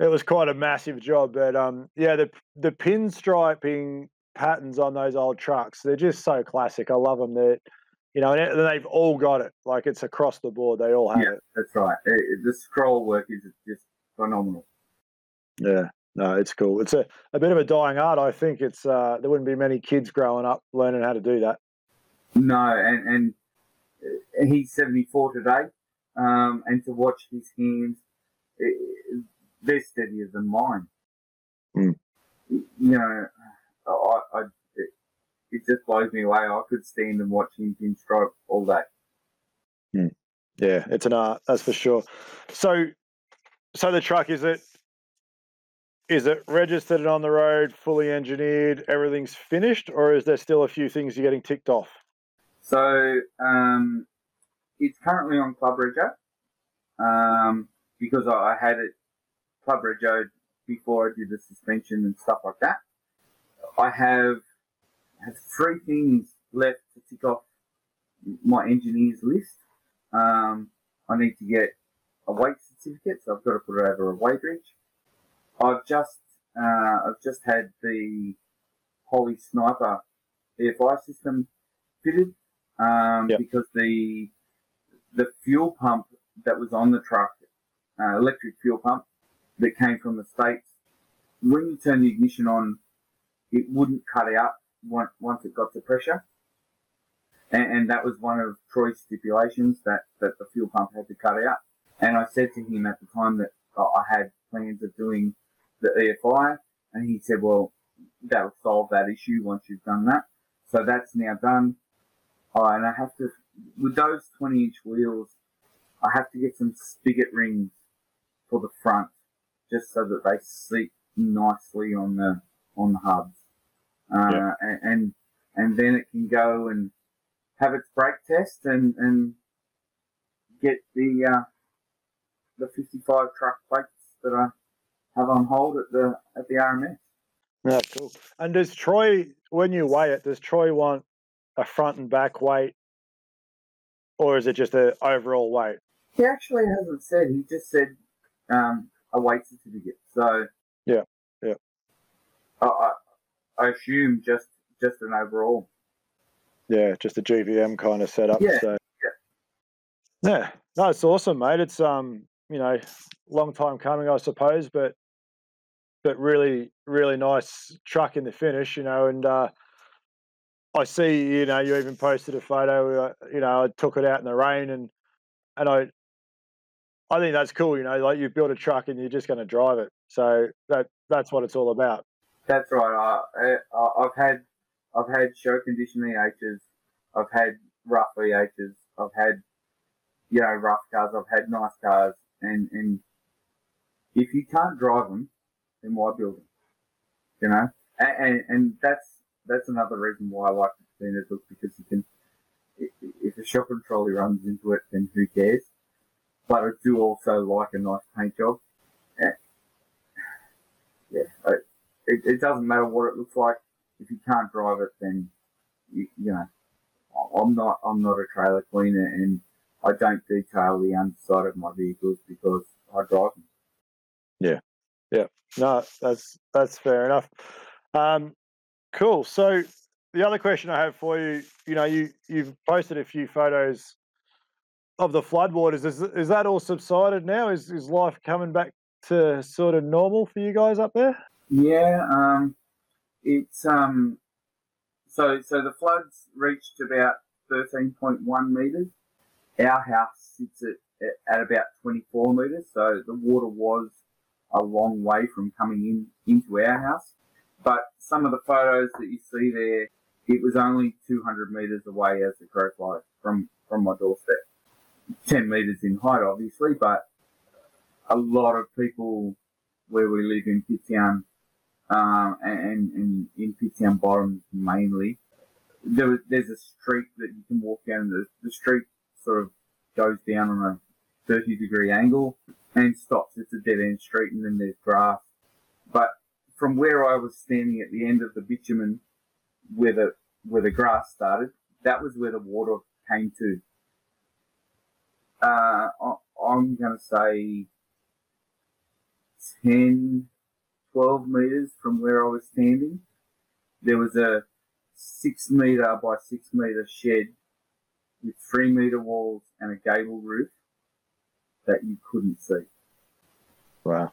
it was quite a massive job, but um, yeah, the the pinstriping patterns on those old trucks, they're just so classic. I love them. That you know, and they've all got it. Like it's across the board. They all have yeah, it. That's right. It, it, the scroll work is just phenomenal. Yeah, no, it's cool. It's a, a bit of a dying art. I think it's uh, there wouldn't be many kids growing up learning how to do that. No, and and he's seventy four today, um, and to watch his hands, it, they're steadier than mine. Mm. You know, I, I it, it, just blows me away. I could stand and watch him pinstripe all day. Mm. Yeah, it's an art, that's for sure. So, so the truck is it is it registered and on the road, fully engineered, everything's finished, or is there still a few things you're getting ticked off? So um, it's currently on Club Rego um, because I, had it Club Rego before I did the suspension and stuff like that. I have have three things left to tick off my engineer's list. Um, I need to get a weight certificate, so I've got to put it over a weight bridge. I've just uh, I've just had the Holley Sniper air EFI system fitted um, yep. because the the fuel pump that was on the truck, uh, electric fuel pump that came from the states, when you turn the ignition on, it wouldn't cut out once it got to pressure. And, and that was one of Troy's stipulations that, that the fuel pump had to cut out. And I said to him at the time that I had plans of doing the EFI, and he said, well, that'll solve that issue once you've done that. So that's now done. Oh, and I have to, with those 20 inch wheels, I have to get some spigot rings for the front, just so that they seat nicely on the on the hubs, uh, yeah. and, and and then it can go and have its brake test and and get the uh, the 55 truck plates that I have on hold at the at the RMS. Yeah, cool. And does Troy, when you weigh it, does Troy want a front and back weight, or is it just an overall weight? He actually hasn't said. He just said um, a weight certificate. So yeah, yeah. I, I, I assume just just an overall. Yeah, just a GVM kind of setup. Yeah, so. yeah. Yeah, no, it's awesome, mate. It's um, you know, long time coming, I suppose, but but really, really nice truck in the finish, you know, and uh, I see, you know, you even posted a photo. Uh, you know, I took it out in the rain, and and I, I think that's cool. You know, like you built a truck and you're just going to drive it. So that that's what it's all about. That's right. I, I have had I've had show condition EHs. I've had rough EHs. I've had you know rough cars. I've had nice cars, and and if you can't drive them, then why build them? You know, and and, and that's that's another reason why I like the Patina book because you can, if a shopping trolley runs into it, then who cares? But I do also like a nice paint job. Yeah, yeah it, it doesn't matter what it looks like. If you can't drive it, then you, you know, I'm not I'm not a trailer cleaner, and I don't detail the underside of my vehicles because I drive them. Yeah, yeah, no, that's that's fair enough. Um, Cool. So the other question I have for you, you know, you you've posted a few photos of the floodwaters. Is is that all subsided now? Is is life coming back to sort of normal for you guys up there? Yeah, um, it's um, so so the floods reached about thirteen point one meters. Our house sits at at about twenty four meters, so the water was a long way from coming in into our house. But some of the photos that you see there, it was only 200 metres away as the crow flies from, from my doorstep. 10 metres in height, obviously, but a lot of people where we live in Pitt Town, um, and, and in Pitt Town Bottoms mainly, there, there's a street that you can walk down. The, the street sort of goes down on a 30 degree angle and stops. It's a dead end street, and then there's grass. But from where I was standing at the end of the bitumen, where the where the grass started, that was where the water came to. Uh, I'm going to say 10, 12 metres from where I was standing. There was a six metre by six metre shed with three metre walls and a gable roof that you couldn't see. Wow.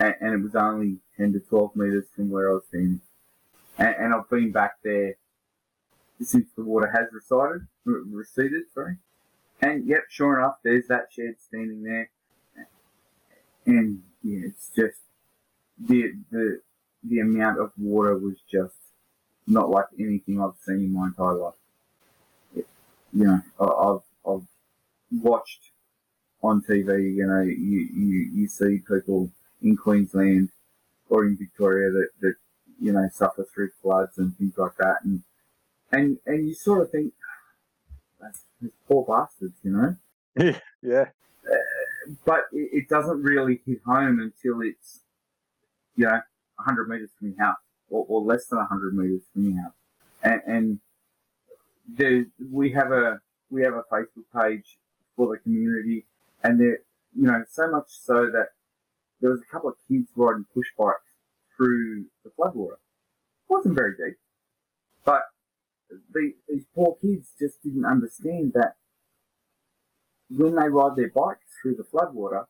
And, and it was only 10 to 12 metres from where I was standing. And, and I've been back there since the water has receded, receded, sorry. And yep, sure enough, there's that shed standing there. And yeah, it's just the the the amount of water was just not like anything I've seen in my entire life. It, you know, I- I've I've watched on TV. You know, you you, you see people in Queensland or in Victoria that, that you know suffer through floods and things like that, and and and you sort of think, that's those poor bastards, you know. Yeah. Uh, but it, it doesn't really hit home until it's you know 100 meters from your house, or, or less than 100 meters from your house, and, and there we have a we have a Facebook page for the community, and there you know so much so that there was a couple of kids riding push bikes through the floodwater. It wasn't very deep, but the, these poor kids just didn't understand that when they ride their bikes through the floodwater,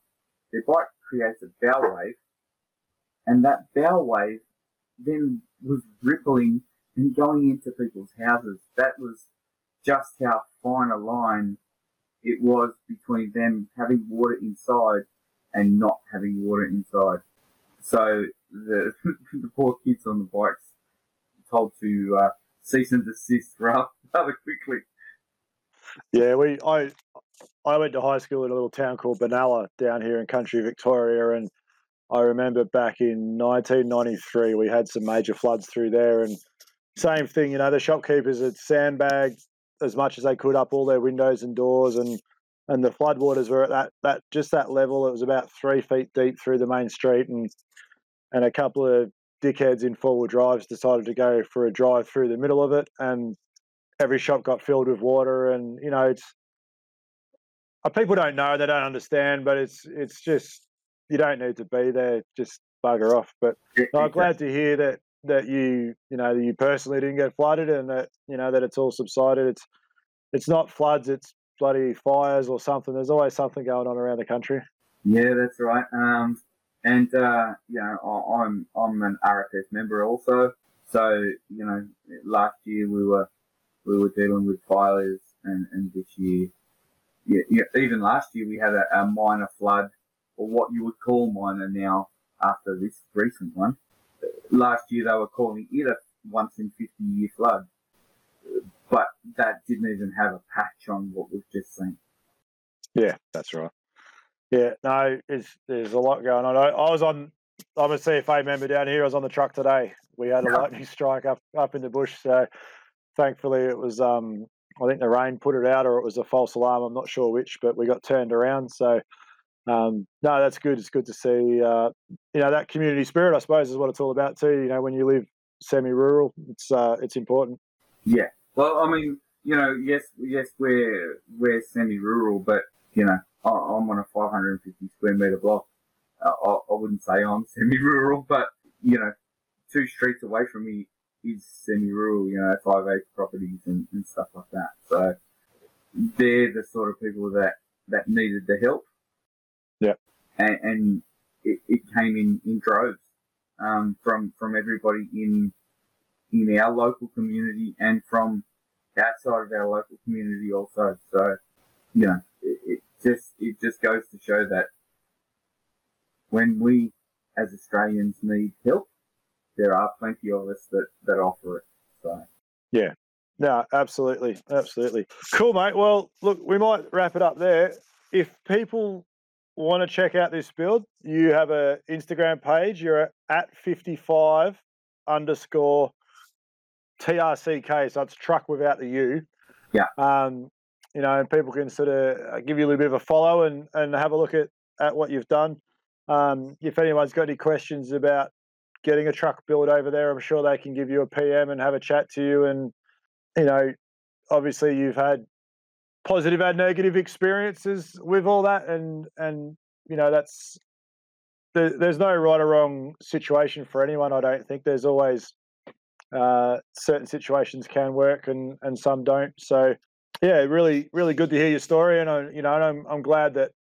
their bike creates a bow wave, and that bow wave then was rippling and going into people's houses. That was just how fine a line it was between them having water inside and not having water inside. So the, the poor kids on the bikes told to uh, cease and desist rather, rather quickly. Yeah, we I I went to high school in a little town called Benalla down here in country Victoria, and I remember back in 1993 we had some major floods through there, and same thing. You know, the shopkeepers had sandbagged as much as they could up all their windows and doors, and and the floodwaters were at that that just that level. It was about three feet deep through the main street, and and a couple of dickheads in four wheel drives decided to go for a drive through the middle of it, and every shop got filled with water, and you know it's uh, people don't know, they don't understand, but it's it's just you don't need to be there, just bugger off. But no, I'm glad to hear that that you you know that you personally didn't get flooded and that you know that it's all subsided. It's it's not floods, it's bloody fires or something. There's always something going on around the country. Yeah, that's right. Um, and uh, you know, I, I'm I'm an RFS member also. So you know, last year we were we were dealing with fires, and, and this year, yeah, yeah, even last year we had a, a minor flood, or what you would call minor now after this recent one. Last year they were calling it a once in 50 year flood, but that didn't even have a patch on what we've just seen. Yeah, that's right. Yeah, no, it's, there's a lot going on. I, I was on, I'm a CFA member down here. I was on the truck today. We had a lightning strike up up in the bush, so thankfully it was. Um, I think the rain put it out, or it was a false alarm. I'm not sure which, but we got turned around. So um, no, that's good. It's good to see. Uh, you know that community spirit, I suppose, is what it's all about too. You know, when you live semi-rural, it's uh, it's important. Yeah. Well, I mean, you know, yes, yes, we're we're semi-rural, but you know, I, I'm on a 550 square meter block. Uh, I, I wouldn't say I'm semi-rural, but you know, two streets away from me is semi-rural. You know, five acre properties and, and stuff like that. So they're the sort of people that that needed the help. Yeah. And, and it, it came in in droves um, from from everybody in in our local community and from outside of our local community also. So, you know, it, it just it just goes to show that when we as Australians need help, there are plenty of us that, that offer it. So Yeah. No, absolutely, absolutely. Cool, mate. Well, look, we might wrap it up there. If people want to check out this build, you have a Instagram page. You're at 55 underscore TRCK. So it's truck without the U. Yeah. Um, you know, and people can sort of give you a little bit of a follow and, and have a look at, at what you've done. Um, if anyone's got any questions about getting a truck built over there, I'm sure they can give you a PM and have a chat to you and you know, obviously you've had positive and negative experiences with all that, and and you know that's there, there's no right or wrong situation for anyone. I don't think there's always uh, certain situations can work and and some don't. So yeah, really really good to hear your story, and I you know and I'm I'm glad that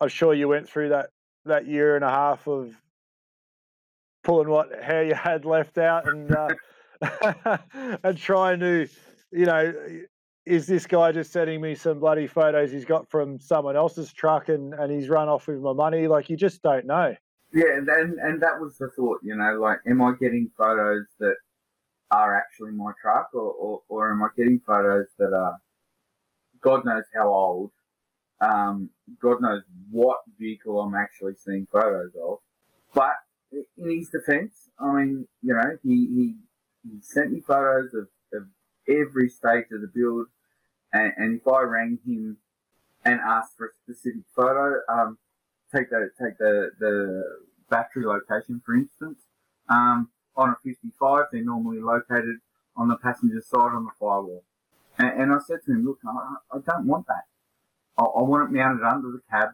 I'm sure you went through that that year and a half of pulling what hair you had left out and uh, and trying to you know is this guy just sending me some bloody photos he's got from someone else's truck and, and he's run off with my money? Like you just don't know. Yeah, and and that was the thought, you know, like am I getting photos that are actually my truck or, or, or am I getting photos that are God knows how old, um, God knows what vehicle I'm actually seeing photos of. But in his defense, I mean, you know, he, he, he sent me photos of, of every stage of the build. And, and if I rang him and asked for a specific photo, um, take the take the the battery location for instance. Um, on a 55, they're normally located on the passenger side on the firewall. And, and I said to him, look, I, I don't want that. I, I, want it mounted under the cab,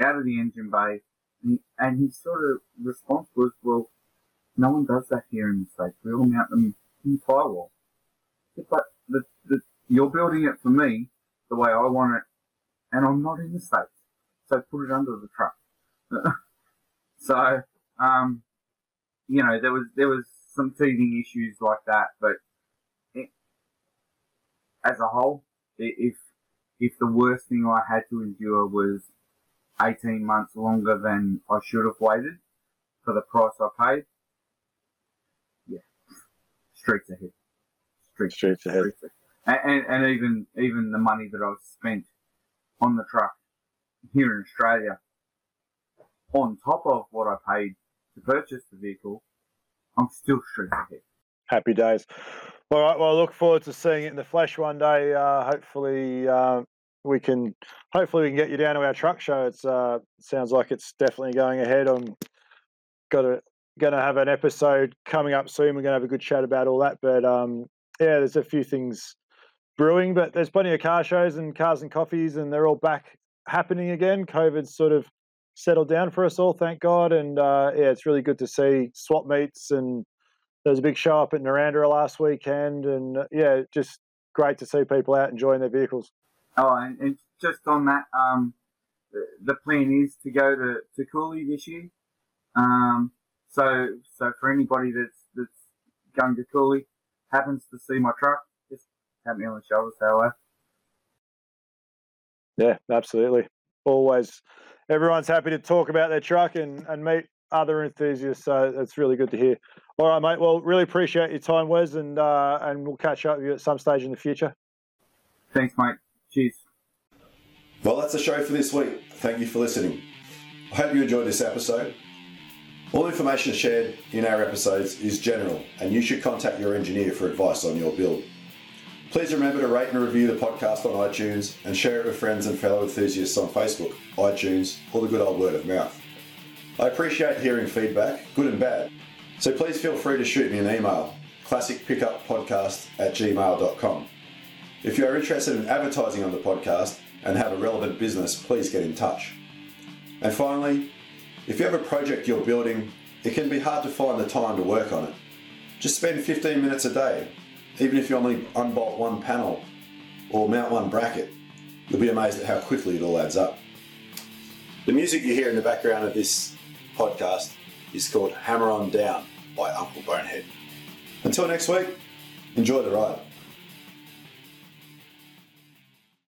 out of the engine bay. And, his sort of response was, well, no one does that here in the States. We all mount them in the firewall but the, the, you're building it for me the way I want it, and I'm not in the States. So put it under the truck. so, um, you know, there was, there was some teething issues like that, but it, as a whole, if, if the worst thing I had to endure was 18 months longer than I should have waited for the price I paid, yeah, streets ahead streets, ahead. And, and, and even even the money that I've spent on the truck here in Australia, on top of what I paid to purchase the vehicle, I'm still streets ahead. Happy days. All right. Well, I look forward to seeing it in the flesh one day. Uh, hopefully, uh, we can. Hopefully, we can get you down to our truck show. It's uh, sounds like it's definitely going ahead. I'm got a going to have an episode coming up soon. We're going to have a good chat about all that. But um, yeah, there's a few things brewing, but there's plenty of car shows and cars and coffees, and they're all back happening again. COVID's sort of settled down for us all, thank God. And uh, yeah, it's really good to see swap meets and there was a big show up at Narrandera last weekend, and uh, yeah, just great to see people out enjoying their vehicles. Oh, and, and just on that, um, the, the, plan is to go to, to Cooly this year. Um, so so for anybody that's that's going to Cooly, happens to see my truck, just tap me on the shoulder, say hello. Yeah, absolutely. Always, everyone's happy to talk about their truck and, and meet other enthusiasts. So it's really good to hear. All right, mate. Well, really appreciate your time, Wes, and uh, and we'll catch up with you at some stage in the future. Thanks, mate. Cheers. Well, that's the show for this week. Thank you for listening. I hope you enjoyed this episode. All information shared in our episodes is general, and you should contact your engineer for advice on your build. Please remember to rate and review the podcast on iTunes and share it with friends and fellow enthusiasts on Facebook, iTunes, or the good old word of mouth. I appreciate hearing feedback, good and bad, so please feel free to shoot me an email, classicpickuppodcast at gmail.com. If you are interested in advertising on the podcast and have a relevant business, please get in touch. And finally, if you have a project you're building, it can be hard to find the time to work on it. Just spend 15 minutes a day, even if you only unbolt one panel or mount one bracket. You'll be amazed at how quickly it all adds up. The music you hear in the background of this podcast is called Hammer On Down by Uncle Bonehead. Until next week, enjoy the ride.